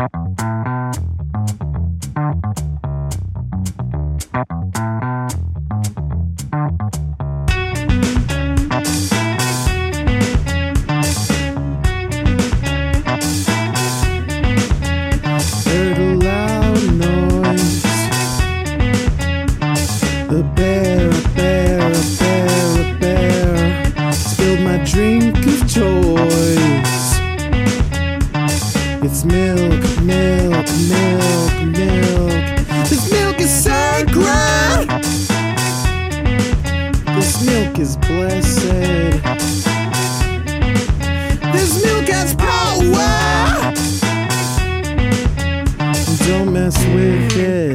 した。Dance with it.